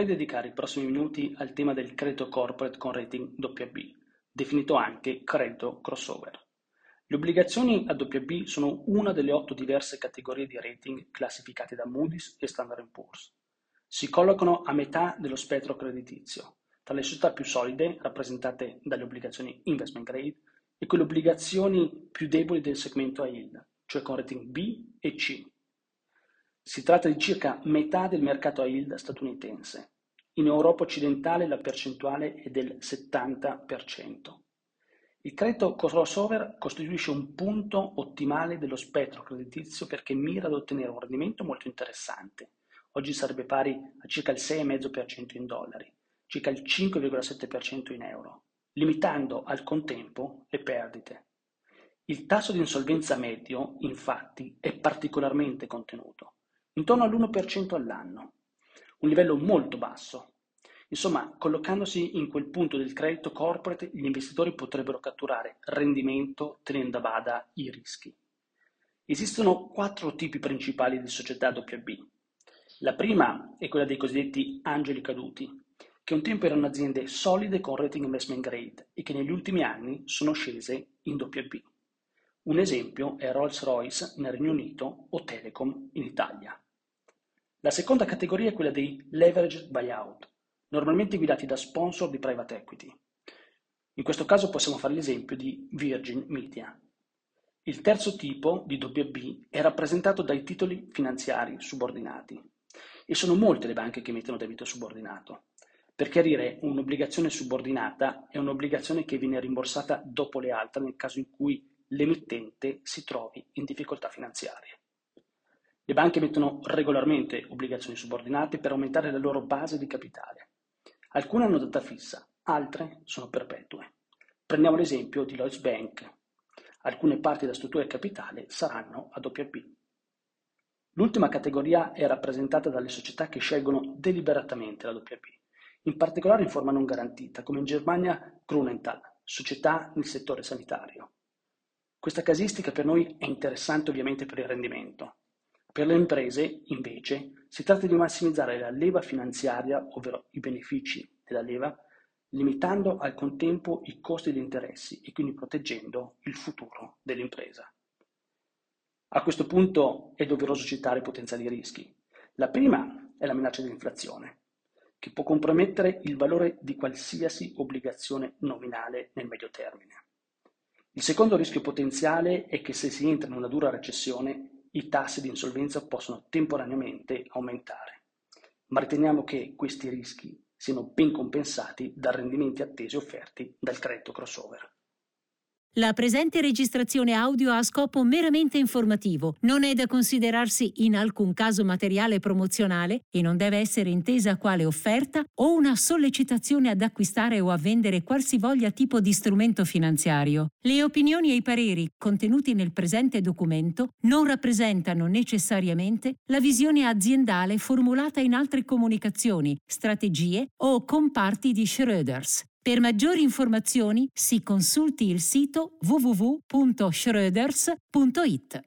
vorrei dedicare i prossimi minuti al tema del credito corporate con rating WB, definito anche credito crossover. Le obbligazioni a WB sono una delle otto diverse categorie di rating classificate da Moody's e Standard Poor's. Si collocano a metà dello spettro creditizio, tra le società più solide, rappresentate dalle obbligazioni investment grade, e quelle obbligazioni più deboli del segmento a yield, cioè con rating B e C. Si tratta di circa metà del mercato a yield statunitense. In Europa occidentale la percentuale è del 70%. Il credito crossover costituisce un punto ottimale dello spettro creditizio perché mira ad ottenere un rendimento molto interessante. Oggi sarebbe pari a circa il 6,5% in dollari, circa il 5,7% in euro, limitando al contempo le perdite. Il tasso di insolvenza medio, infatti, è particolarmente contenuto, intorno all'1% all'anno, un livello molto basso Insomma, collocandosi in quel punto del credito corporate, gli investitori potrebbero catturare rendimento tenendo a bada i rischi. Esistono quattro tipi principali di società WB. La prima è quella dei cosiddetti angeli caduti, che un tempo erano aziende solide con rating investment grade e che negli ultimi anni sono scese in WB. Un esempio è Rolls-Royce nel Regno Unito o Telecom in Italia. La seconda categoria è quella dei leveraged buyout, normalmente guidati da sponsor di private equity. In questo caso possiamo fare l'esempio di Virgin Media. Il terzo tipo di WB è rappresentato dai titoli finanziari subordinati e sono molte le banche che emettono debito subordinato. Per chiarire, un'obbligazione subordinata è un'obbligazione che viene rimborsata dopo le altre nel caso in cui l'emittente si trovi in difficoltà finanziarie. Le banche emettono regolarmente obbligazioni subordinate per aumentare la loro base di capitale. Alcune hanno data fissa, altre sono perpetue. Prendiamo l'esempio di Lloyds Bank. Alcune parti della struttura del capitale saranno a WP. L'ultima categoria è rappresentata dalle società che scelgono deliberatamente la WP, in particolare in forma non garantita, come in Germania Grunenthal, società nel settore sanitario. Questa casistica per noi è interessante ovviamente per il rendimento, per le imprese, invece, si tratta di massimizzare la leva finanziaria, ovvero i benefici della leva, limitando al contempo i costi di interessi e quindi proteggendo il futuro dell'impresa. A questo punto è doveroso citare potenziali rischi. La prima è la minaccia dell'inflazione, che può compromettere il valore di qualsiasi obbligazione nominale nel medio termine. Il secondo rischio potenziale è che se si entra in una dura recessione i tassi di insolvenza possono temporaneamente aumentare, ma riteniamo che questi rischi siano ben compensati dai rendimenti attesi offerti dal credito crossover. La presente registrazione audio ha scopo meramente informativo, non è da considerarsi in alcun caso materiale promozionale e non deve essere intesa quale offerta o una sollecitazione ad acquistare o a vendere qualsivoglia tipo di strumento finanziario. Le opinioni e i pareri contenuti nel presente documento non rappresentano necessariamente la visione aziendale formulata in altre comunicazioni, strategie o comparti di Schröders. Per maggiori informazioni si consulti il sito www.schröders.it.